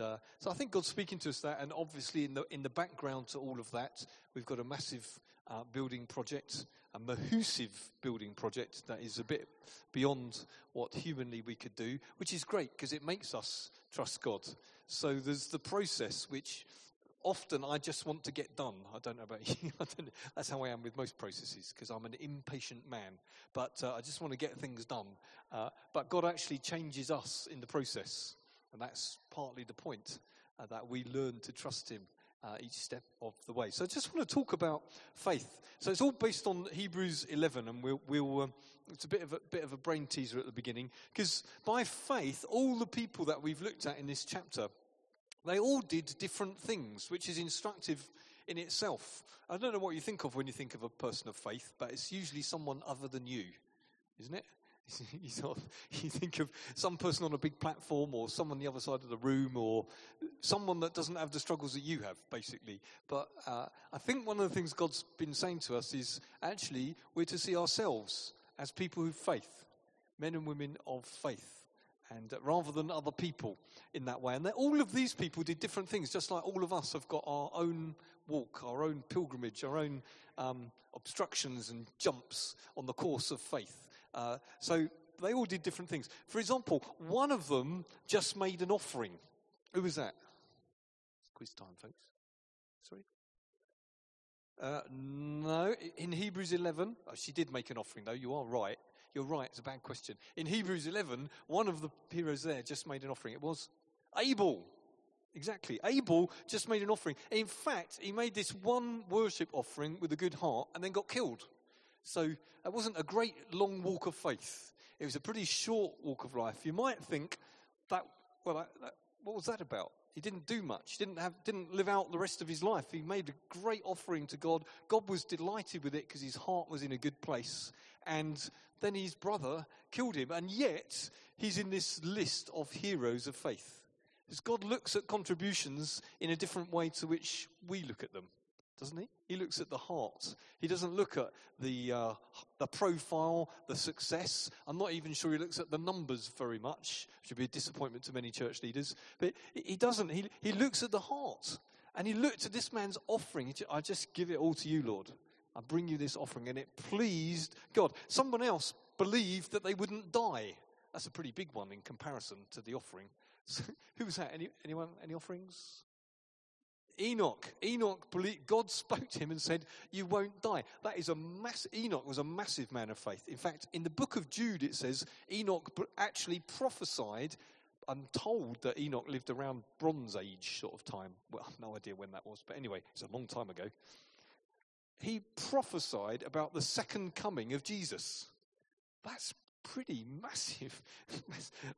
uh, so I think God's speaking to us that, and obviously in the in the background to all of that, we've got a massive uh, building project, a mahusive building project that is a bit beyond what humanly we could do, which is great because it makes us trust God. So there's the process which often I just want to get done. I don't know about you. That's how I am with most processes because I'm an impatient man. But uh, I just want to get things done. Uh, but God actually changes us in the process. And that's partly the point uh, that we learn to trust Him uh, each step of the way. So I just want to talk about faith. So it's all based on Hebrews 11, and we'll, we'll um, it's a bit of a bit of a brain teaser at the beginning because by faith, all the people that we've looked at in this chapter, they all did different things, which is instructive in itself. I don't know what you think of when you think of a person of faith, but it's usually someone other than you, isn't it? you, sort of, you think of some person on a big platform or someone on the other side of the room or someone that doesn't have the struggles that you have, basically. But uh, I think one of the things God's been saying to us is actually we're to see ourselves as people who faith, men and women of faith. And uh, rather than other people in that way. And all of these people did different things, just like all of us have got our own walk, our own pilgrimage, our own um, obstructions and jumps on the course of faith. Uh, so they all did different things. For example, one of them just made an offering. Who was that? Quiz time, folks. Sorry. Uh, no, in Hebrews 11, oh, she did make an offering, though. You are right. You're right. It's a bad question. In Hebrews 11, one of the heroes there just made an offering. It was Abel. Exactly. Abel just made an offering. In fact, he made this one worship offering with a good heart and then got killed. So it wasn't a great long walk of faith. It was a pretty short walk of life. You might think that, well, that, that, what was that about? He didn't do much. He didn't have, didn't live out the rest of his life. He made a great offering to God. God was delighted with it because his heart was in a good place. And then his brother killed him. And yet, he's in this list of heroes of faith. Because God looks at contributions in a different way to which we look at them doesn't he? He looks at the heart. He doesn't look at the, uh, the profile, the success. I'm not even sure he looks at the numbers very much, which would be a disappointment to many church leaders. But he doesn't. He, he looks at the heart. And he looked at this man's offering. I just give it all to you, Lord. I bring you this offering. And it pleased God. Someone else believed that they wouldn't die. That's a pretty big one in comparison to the offering. So, who was that? Any, anyone? Any offerings? Enoch. Enoch, God spoke to him and said, You won't die. That is a mass. Enoch was a massive man of faith. In fact, in the book of Jude, it says Enoch actually prophesied. I'm told that Enoch lived around Bronze Age sort of time. Well, no idea when that was, but anyway, it's a long time ago. He prophesied about the second coming of Jesus. That's pretty massive.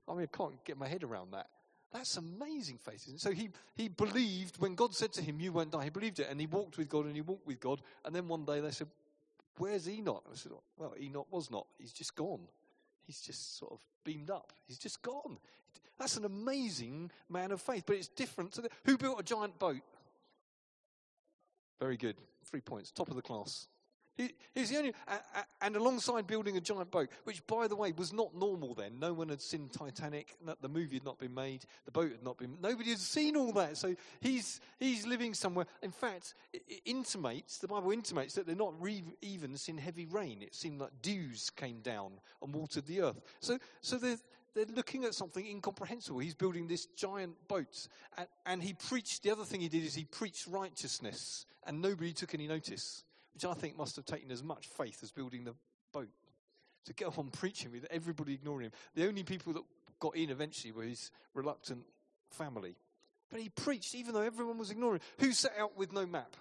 I mean, I can't get my head around that. That's amazing faith. And So he, he believed when God said to him, You won't die. He believed it and he walked with God and he walked with God. And then one day they said, Where's Enoch? I said, Well, Enoch was not. He's just gone. He's just sort of beamed up. He's just gone. That's an amazing man of faith, but it's different. To the, who built a giant boat? Very good. Three points. Top of the class. He, he's the only, and alongside building a giant boat, which by the way was not normal then. No one had seen Titanic. The movie had not been made. The boat had not been. Nobody had seen all that. So he's he's living somewhere. In fact, it intimates the Bible intimates that they're not re- even seen heavy rain. It seemed like dews came down and watered the earth. So so they're they're looking at something incomprehensible. He's building this giant boat. And, and, he preached, the other thing he did is he preached righteousness, and nobody took any notice which I think must have taken as much faith as building the boat. To go on preaching with everybody ignoring him. The only people that got in eventually were his reluctant family. But he preached even though everyone was ignoring him. Who set out with no map?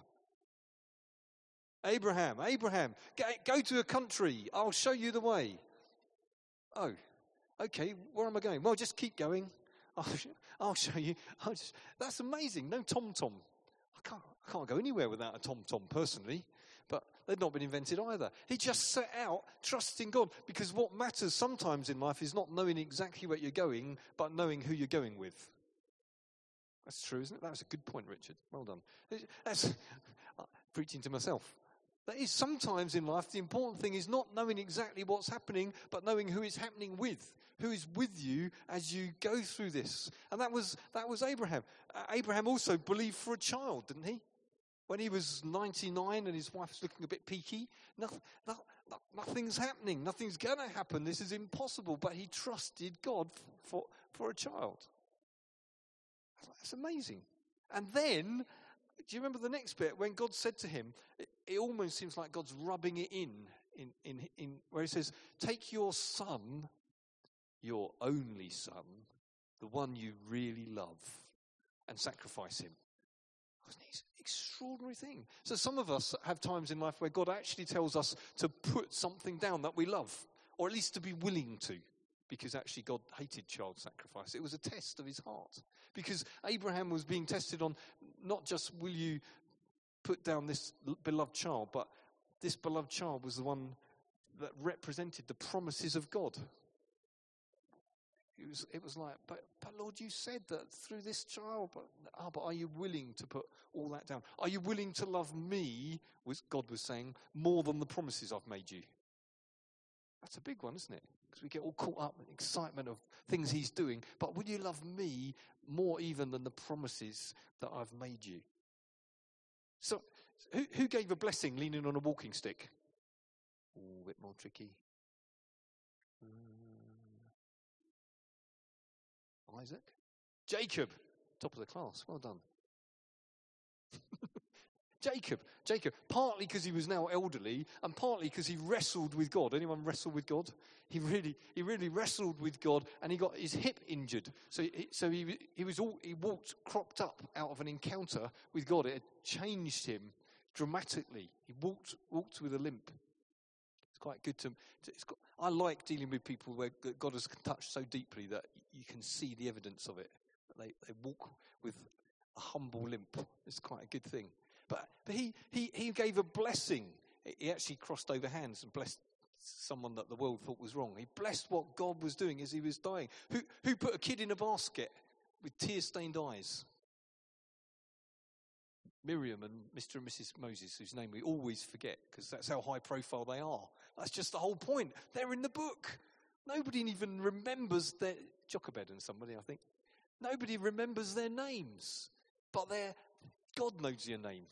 Abraham. Abraham, go to a country. I'll show you the way. Oh, okay. Where am I going? Well, just keep going. I'll, I'll show you. I'll just, that's amazing. No TomTom. I can't, I can't go anywhere without a TomTom personally but they'd not been invented either. He just set out trusting God because what matters sometimes in life is not knowing exactly where you're going, but knowing who you're going with. That's true, isn't it? That was a good point, Richard. Well done. That's preaching to myself. That is, sometimes in life, the important thing is not knowing exactly what's happening, but knowing who it's happening with, who is with you as you go through this. And that was, that was Abraham. Uh, Abraham also believed for a child, didn't he? When he was 99 and his wife's looking a bit peaky, nothing, nothing's happening. Nothing's going to happen. This is impossible. But he trusted God for, for a child. That's amazing. And then, do you remember the next bit when God said to him, it, it almost seems like God's rubbing it in, in, in, in where he says, Take your son, your only son, the one you really love, and sacrifice him. Wasn't it extraordinary thing? So some of us have times in life where God actually tells us to put something down that we love, or at least to be willing to, because actually God hated child sacrifice. It was a test of his heart. Because Abraham was being tested on not just will you put down this beloved child, but this beloved child was the one that represented the promises of God. It was, it was like, but, but Lord, you said that through this child, but, oh, but are you willing to put all that down? Are you willing to love me, was God was saying, more than the promises I've made you? That's a big one, isn't it? Because we get all caught up in the excitement of things he's doing. But will you love me more even than the promises that I've made you? So, who, who gave a blessing leaning on a walking stick? A bit more tricky. Mm. Isaac. Jacob, top of the class. Well done. Jacob, Jacob, partly because he was now elderly, and partly because he wrestled with God. Anyone wrestle with God? He really, he really wrestled with God, and he got his hip injured. So, he, so he, he was all, he walked cropped up out of an encounter with God. It had changed him dramatically. He walked, walked with a limp. Quite good to. to got, I like dealing with people where God has touched so deeply that you can see the evidence of it. They, they walk with a humble limp. It's quite a good thing. But, but he, he, he gave a blessing. He actually crossed over hands and blessed someone that the world thought was wrong. He blessed what God was doing as he was dying. Who, who put a kid in a basket with tear stained eyes? Miriam and Mr. and Mrs. Moses, whose name we always forget because that's how high profile they are. That's just the whole point. They're in the book. Nobody even remembers their Jochebed and somebody, I think. Nobody remembers their names, but they're, God knows your name.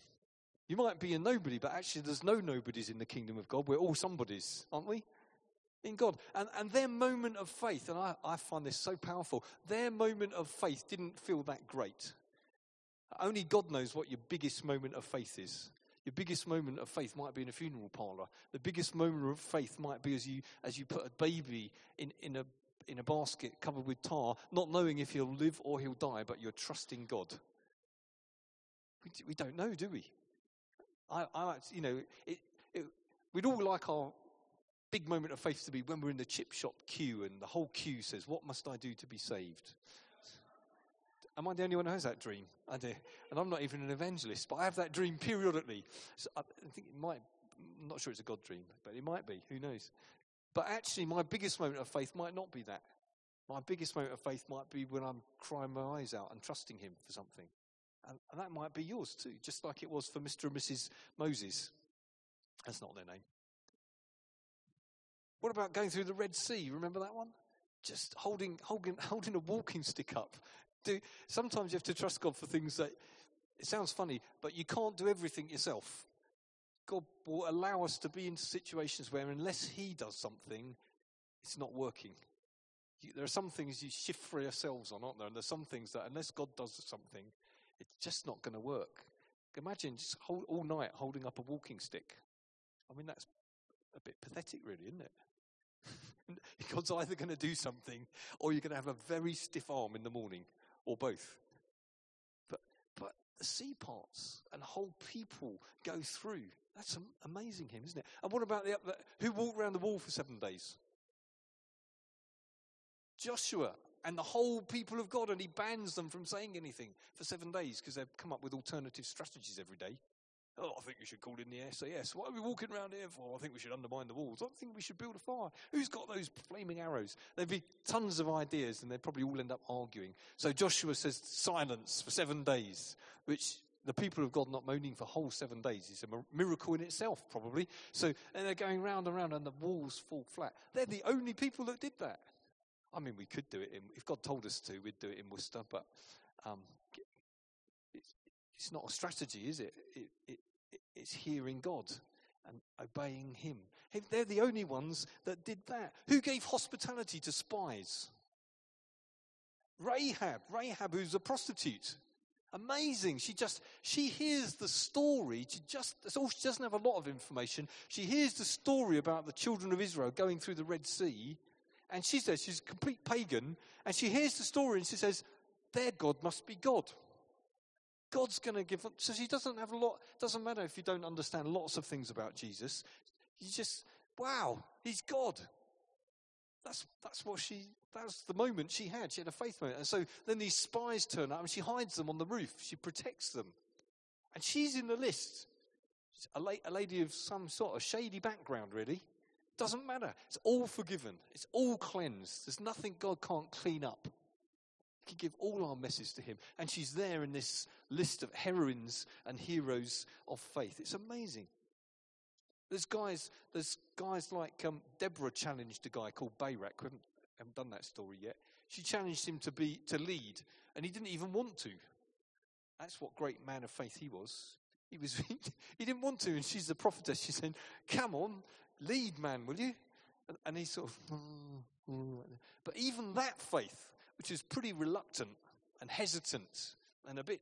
You might be a nobody, but actually, there's no nobodies in the kingdom of God. We're all somebodies, aren't we? In God. And, and their moment of faith, and I, I find this so powerful, their moment of faith didn't feel that great. Only God knows what your biggest moment of faith is. Your biggest moment of faith might be in a funeral parlor. The biggest moment of faith might be as you, as you put a baby in, in, a, in a basket covered with tar, not knowing if he'll live or he'll die, but you're trusting God. We, we don't know, do we? I, I you know, it, it, we'd all like our big moment of faith to be when we're in the chip shop queue and the whole queue says, What must I do to be saved? Am I the only one who has that dream? I do. And I'm not even an evangelist, but I have that dream periodically. So I think it might, I'm not sure it's a God dream, but it might be. Who knows? But actually, my biggest moment of faith might not be that. My biggest moment of faith might be when I'm crying my eyes out and trusting Him for something. And, and that might be yours too, just like it was for Mr. and Mrs. Moses. That's not their name. What about going through the Red Sea? Remember that one? Just holding, holding, holding a walking stick up do, sometimes you have to trust God for things that, it sounds funny, but you can't do everything yourself. God will allow us to be in situations where unless He does something, it's not working. There are some things you shift for yourselves on, aren't there? And there's some things that unless God does something, it's just not going to work. Imagine just hold, all night holding up a walking stick. I mean, that's a bit pathetic, really, isn't it? God's either going to do something or you're going to have a very stiff arm in the morning or both. But, but sea parts and whole people go through. That's amazing, him, isn't it? And what about the, who walked around the wall for seven days? Joshua and the whole people of God, and he bans them from saying anything for seven days because they've come up with alternative strategies every day. Oh, I think we should call in the SAS. What are we walking around here for? I think we should undermine the walls. I think we should build a fire. Who's got those flaming arrows? There'd be tons of ideas, and they'd probably all end up arguing. So Joshua says silence for seven days, which the people of God not moaning for whole seven days is a miracle in itself, probably. So, and they're going round and round, and the walls fall flat. They're the only people that did that. I mean, we could do it in, if God told us to, we'd do it in Worcester, but um, it's, it's, not a strategy, is it? It, it? It's hearing God and obeying Him. They're the only ones that did that. Who gave hospitality to spies? Rahab, Rahab, who's a prostitute. Amazing. She just, she hears the story. She just, all, she doesn't have a lot of information. She hears the story about the children of Israel going through the Red Sea. And she says, she's a complete pagan. And she hears the story and she says, their God must be God. God's going to give them. So she doesn't have a lot, doesn't matter if you don't understand lots of things about Jesus. You just, wow, he's God. That's, that's what she, that's the moment she had. She had a faith moment. And so then these spies turn up and she hides them on the roof. She protects them. And she's in the list. A, la- a lady of some sort of shady background, really. Doesn't matter. It's all forgiven. It's all cleansed. There's nothing God can't clean up. He can give all our message to him. And she's there in this list of heroines and heroes of faith. It's amazing. There's guys, there's guys like um, Deborah challenged a guy called Barak. We haven't, haven't done that story yet. She challenged him to be to lead, and he didn't even want to. That's what great man of faith he was. He was he didn't want to, and she's the prophetess. She's saying, "Come on, lead, man, will you?" And, and he's sort of, but even that faith, which is pretty reluctant and hesitant and a bit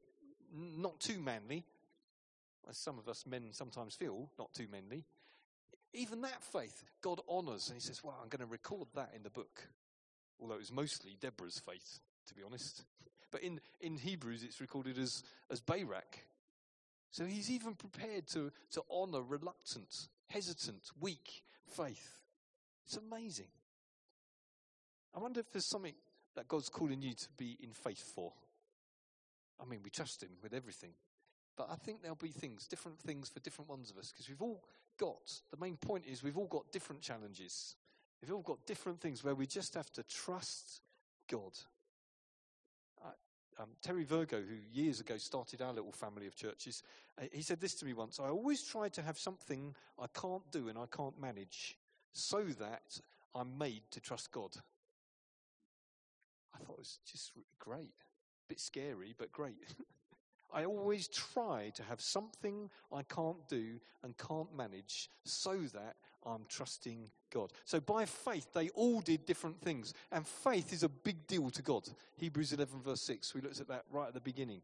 not too manly, as some of us men sometimes feel, not too manly, even that faith, God honors. And he says, Well, I'm going to record that in the book. Although it was mostly Deborah's faith, to be honest. But in, in Hebrews, it's recorded as, as Barak. So he's even prepared to, to honor reluctant, hesitant, weak faith. It's amazing. I wonder if there's something that God's calling you to be in faith for. I mean, we trust Him with everything. But I think there'll be things, different things for different ones of us, because we've all got, the main point is we've all got different challenges. We've all got different things where we just have to trust God. um, Terry Virgo, who years ago started our little family of churches, uh, he said this to me once I always try to have something I can't do and I can't manage so that I'm made to trust God. I thought it was just great. A bit scary, but great. I always try to have something I can't do and can't manage so that I'm trusting God. So by faith, they all did different things. And faith is a big deal to God. Hebrews 11, verse 6, we looked at that right at the beginning.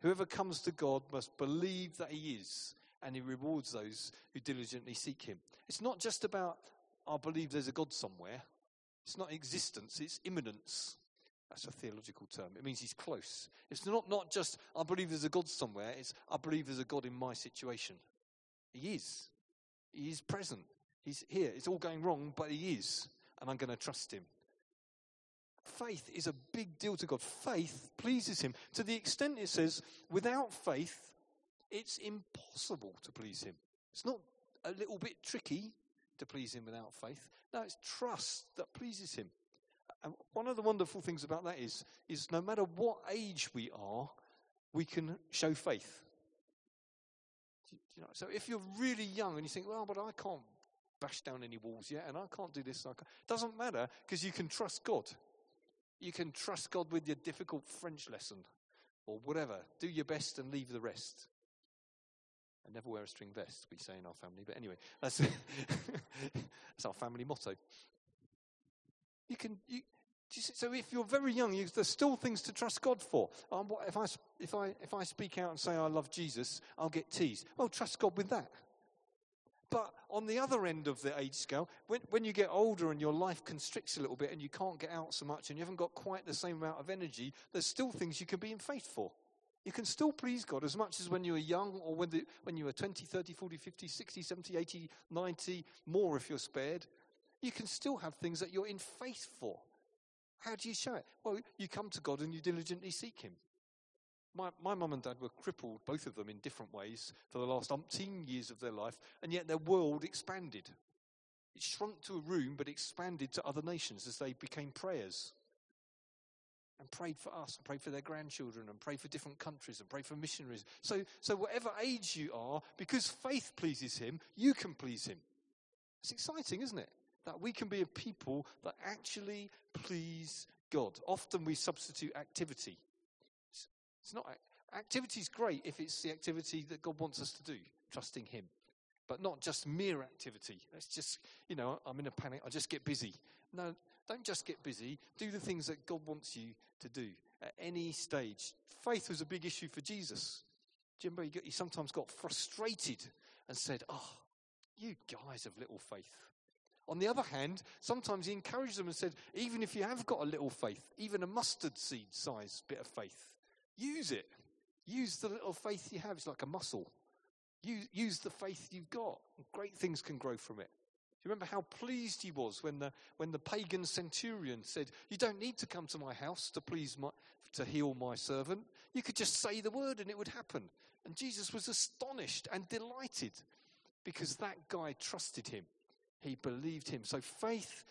Whoever comes to God must believe that He is, and He rewards those who diligently seek Him. It's not just about, I believe there's a God somewhere. It's not existence, it's immanence. That's a theological term. It means he's close. It's not, not just, I believe there's a God somewhere, it's, I believe there's a God in my situation. He is. He is present. He's here. It's all going wrong, but he is. And I'm going to trust him. Faith is a big deal to God. Faith pleases him to the extent it says, without faith, it's impossible to please him. It's not a little bit tricky to please him without faith. No, it's trust that pleases him. And one of the wonderful things about that is, is no matter what age we are, we can show faith. You know, so if you're really young and you think, well, but I can't bash down any walls yet, and I can't do this, it doesn't matter because you can trust God. You can trust God with your difficult French lesson or whatever. Do your best and leave the rest. I never wear a string vest, we say in our family, but anyway, that's, that's our family motto. You can, you, so if you're very young, you, there's still things to trust God for. Um, if, I, if, I, if I speak out and say I love Jesus, I'll get teased. Well, trust God with that. But on the other end of the age scale, when, when you get older and your life constricts a little bit and you can't get out so much and you haven't got quite the same amount of energy, there's still things you can be in faith for. You can still please God as much as when you were young or when, the, when you were 20, 30, 40, 50, 60, 70, 80, 90, more if you're spared. You can still have things that you're in faith for. How do you show it? Well, you come to God and you diligently seek Him. My, my mum and dad were crippled, both of them in different ways, for the last umpteen years of their life, and yet their world expanded. It shrunk to a room, but expanded to other nations as they became prayers. And prayed for us and prayed for their grandchildren and prayed for different countries and prayed for missionaries. So, so whatever age you are, because faith pleases him, you can please him. It's exciting, isn't it? That we can be a people that actually please God. Often we substitute activity. It's, it's not activity is great if it's the activity that God wants us to do, trusting Him, but not just mere activity. It's just, you know, I'm in a panic. I just get busy. No, don't just get busy. Do the things that God wants you to do at any stage. Faith was a big issue for Jesus. He, he sometimes got frustrated and said, Oh, you guys have little faith. On the other hand, sometimes he encouraged them and said, Even if you have got a little faith, even a mustard seed size bit of faith, use it. Use the little faith you have. It's like a muscle. Use, use the faith you've got. Great things can grow from it remember how pleased he was when the, when the pagan centurion said, You don't need to come to my house to please my, to heal my servant. You could just say the word and it would happen. And Jesus was astonished and delighted because that guy trusted him. He believed him. So faith,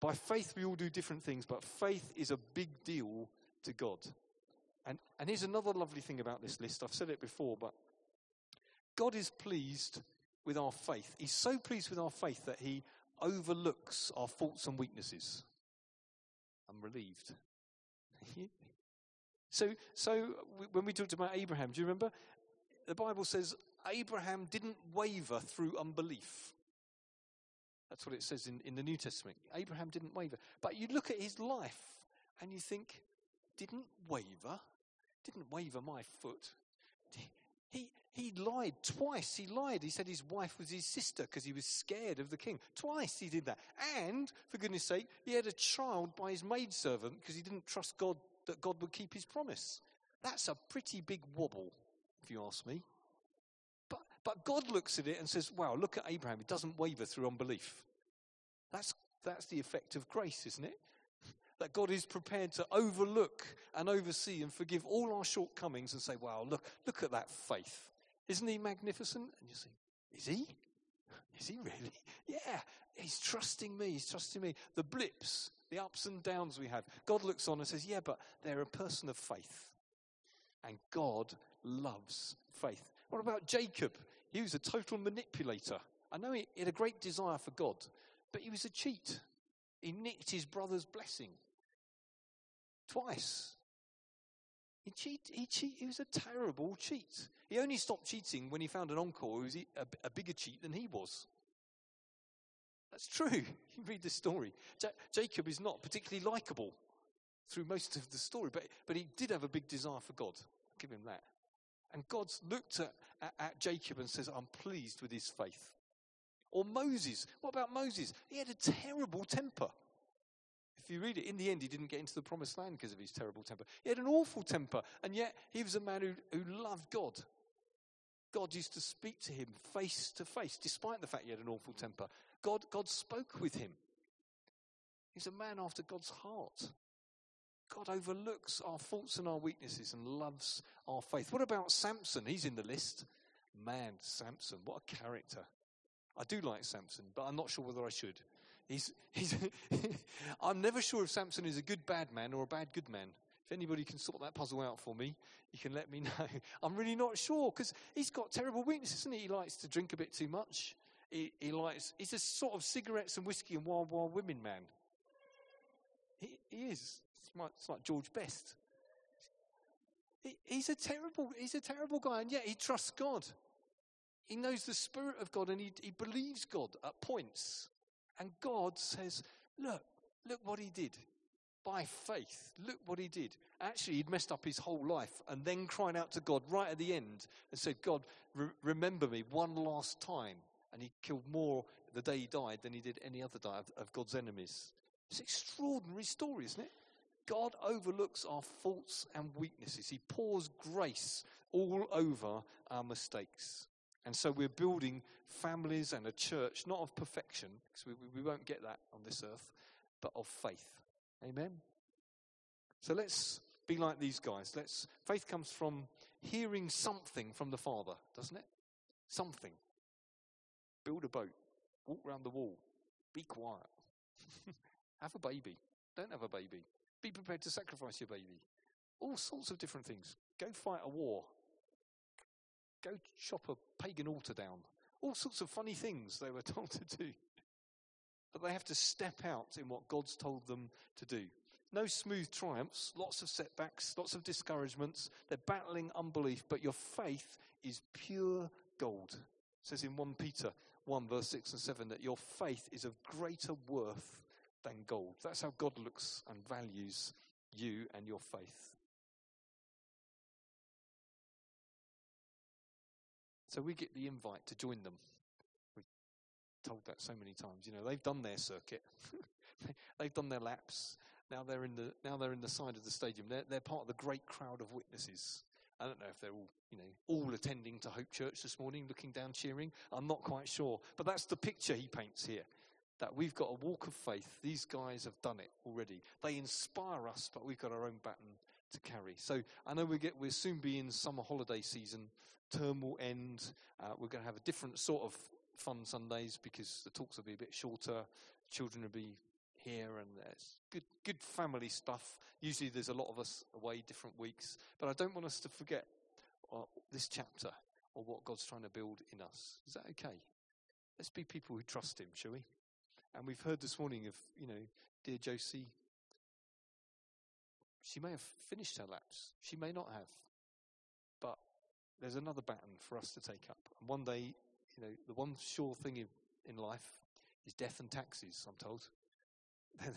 by faith, we all do different things, but faith is a big deal to God. And, and here's another lovely thing about this list. I've said it before, but God is pleased with our faith. He's so pleased with our faith that he overlooks our faults and weaknesses. I'm relieved. so, so when we talked about Abraham, do you remember? The Bible says Abraham didn't waver through unbelief. That's what it says in, in the New Testament. Abraham didn't waver. But you look at his life and you think, didn't waver? Didn't waver my foot. He, he lied twice. He lied. He said his wife was his sister because he was scared of the king. Twice he did that. And, for goodness sake, he had a child by his maidservant because he didn't trust God that God would keep his promise. That's a pretty big wobble, if you ask me. But, but God looks at it and says, wow, look at Abraham. He doesn't waver through unbelief. That's, that's the effect of grace, isn't it? that God is prepared to overlook and oversee and forgive all our shortcomings and say, wow, look, look at that faith. Isn't he magnificent? And you say, is he? Is he really? Yeah, he's trusting me. He's trusting me. The blips, the ups and downs we have. God looks on and says, yeah, but they're a person of faith. And God loves faith. What about Jacob? He was a total manipulator. I know he had a great desire for God, but he was a cheat. He nicked his brother's blessing twice. He, cheat, he, cheat, he was a terrible cheat. He only stopped cheating when he found an uncle who was a, a bigger cheat than he was. That's true. You read the story. Ja- Jacob is not particularly likable through most of the story, but, but he did have a big desire for God. I'll give him that. And God's looked at, at, at Jacob and says, I'm pleased with his faith. Or Moses. What about Moses? He had a terrible temper. If you read it, in the end, he didn't get into the promised land because of his terrible temper. He had an awful temper, and yet he was a man who, who loved God. God used to speak to him face to face, despite the fact he had an awful temper. God, God spoke with him. He's a man after God's heart. God overlooks our faults and our weaknesses and loves our faith. What about Samson? He's in the list. Man, Samson, what a character. I do like Samson, but I'm not sure whether I should. He's, he's I'm never sure if Samson is a good bad man or a bad good man. If anybody can sort that puzzle out for me, you can let me know. I'm really not sure because he's got terrible weaknesses, isn't he? He likes to drink a bit too much. He, he likes, he's a sort of cigarettes and whiskey and wild, wild women man. He, he is. It's like, George Best. He, he's a terrible, he's a terrible guy, and yet he trusts God. He knows the Spirit of God and he, he believes God at points. And God says, Look, look what he did. By faith, look what he did. Actually, he'd messed up his whole life and then cried out to God right at the end and said, God, re- remember me one last time. And he killed more the day he died than he did any other day of, of God's enemies. It's an extraordinary story, isn't it? God overlooks our faults and weaknesses. He pours grace all over our mistakes. And so we're building families and a church, not of perfection, because we, we won't get that on this earth, but of faith. Amen? So let's be like these guys. Let's, faith comes from hearing something from the Father, doesn't it? Something. Build a boat. Walk round the wall. Be quiet. have a baby. Don't have a baby. Be prepared to sacrifice your baby. All sorts of different things. Go fight a war. Go chop a pagan altar down. All sorts of funny things they were told to do. But they have to step out in what God's told them to do. No smooth triumphs, lots of setbacks, lots of discouragements. They're battling unbelief, but your faith is pure gold. It says in 1 Peter 1, verse 6 and 7, that your faith is of greater worth than gold. That's how God looks and values you and your faith. So we get the invite to join them. We've told that so many times. You know, they've done their circuit. they've done their laps. Now they're in the now they're in the side of the stadium. They're they're part of the great crowd of witnesses. I don't know if they're all, you know, all attending to Hope Church this morning, looking down, cheering. I'm not quite sure. But that's the picture he paints here. That we've got a walk of faith. These guys have done it already. They inspire us, but we've got our own baton to carry. So I know we get we'll soon be in summer holiday season. Term will end. Uh, we're going to have a different sort of fun Sundays because the talks will be a bit shorter. Children will be here, and there's good, good family stuff. Usually, there's a lot of us away different weeks, but I don't want us to forget uh, this chapter or what God's trying to build in us. Is that okay? Let's be people who trust Him, shall we? And we've heard this morning of, you know, dear Josie. She may have finished her laps. She may not have. But there's another baton for us to take up. And one day, you know, the one sure thing in, in life is death and taxes, I'm told. They're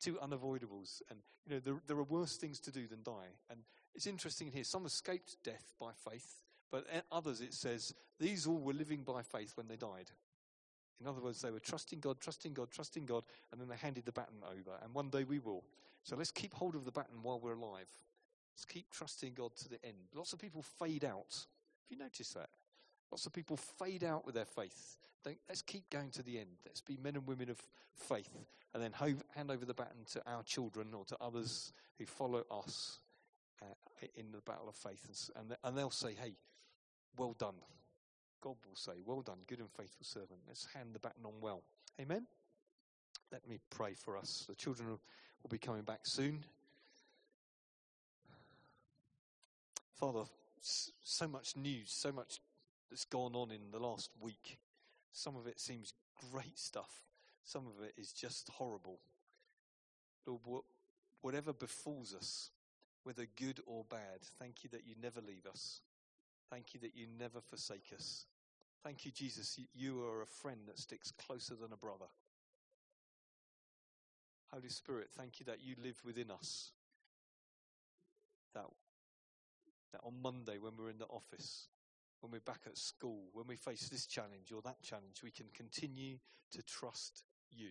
two unavoidables. And, you know, there, there are worse things to do than die. And it's interesting here. Some escaped death by faith, but others, it says, these all were living by faith when they died. In other words, they were trusting God, trusting God, trusting God, and then they handed the baton over. And one day we will. So let's keep hold of the baton while we're alive. Let's keep trusting God to the end. Lots of people fade out. Have you noticed that? Lots of people fade out with their faith. Let's keep going to the end. Let's be men and women of faith and then ho- hand over the baton to our children or to others who follow us uh, in the battle of faith. And, and, and they'll say, hey, well done. God will say, well done, good and faithful servant. Let's hand the baton on well. Amen? Let me pray for us. The children will, will be coming back soon. Father, so much news, so much that's gone on in the last week. Some of it seems great stuff. Some of it is just horrible. Lord, whatever befalls us, whether good or bad, thank you that you never leave us. Thank you that you never forsake us. Thank you, Jesus, you are a friend that sticks closer than a brother. Holy Spirit, thank you that you live within us. That, that on Monday, when we're in the office, when we're back at school, when we face this challenge or that challenge, we can continue to trust you.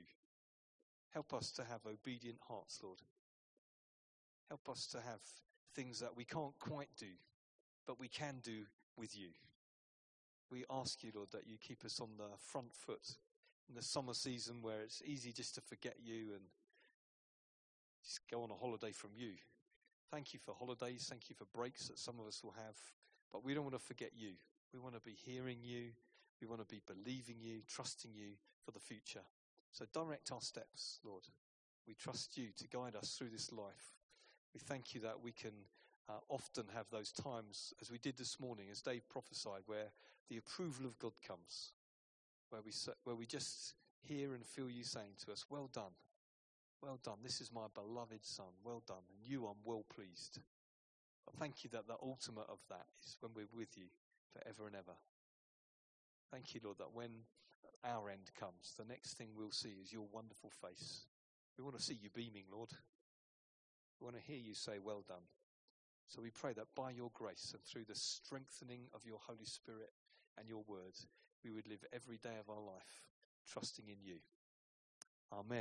Help us to have obedient hearts, Lord. Help us to have things that we can't quite do, but we can do with you. We ask you, Lord, that you keep us on the front foot in the summer season where it's easy just to forget you and just go on a holiday from you. Thank you for holidays. Thank you for breaks that some of us will have. But we don't want to forget you. We want to be hearing you. We want to be believing you, trusting you for the future. So direct our steps, Lord. We trust you to guide us through this life. We thank you that we can uh, often have those times, as we did this morning, as Dave prophesied, where the approval of God comes, where we, where we just hear and feel you saying to us, Well done, well done, this is my beloved Son, well done, and you I'm well pleased. But thank you that the ultimate of that is when we're with you forever and ever. Thank you, Lord, that when our end comes, the next thing we'll see is your wonderful face. We want to see you beaming, Lord. We want to hear you say, Well done. So we pray that by your grace and through the strengthening of your Holy Spirit and your word, we would live every day of our life trusting in you. Amen.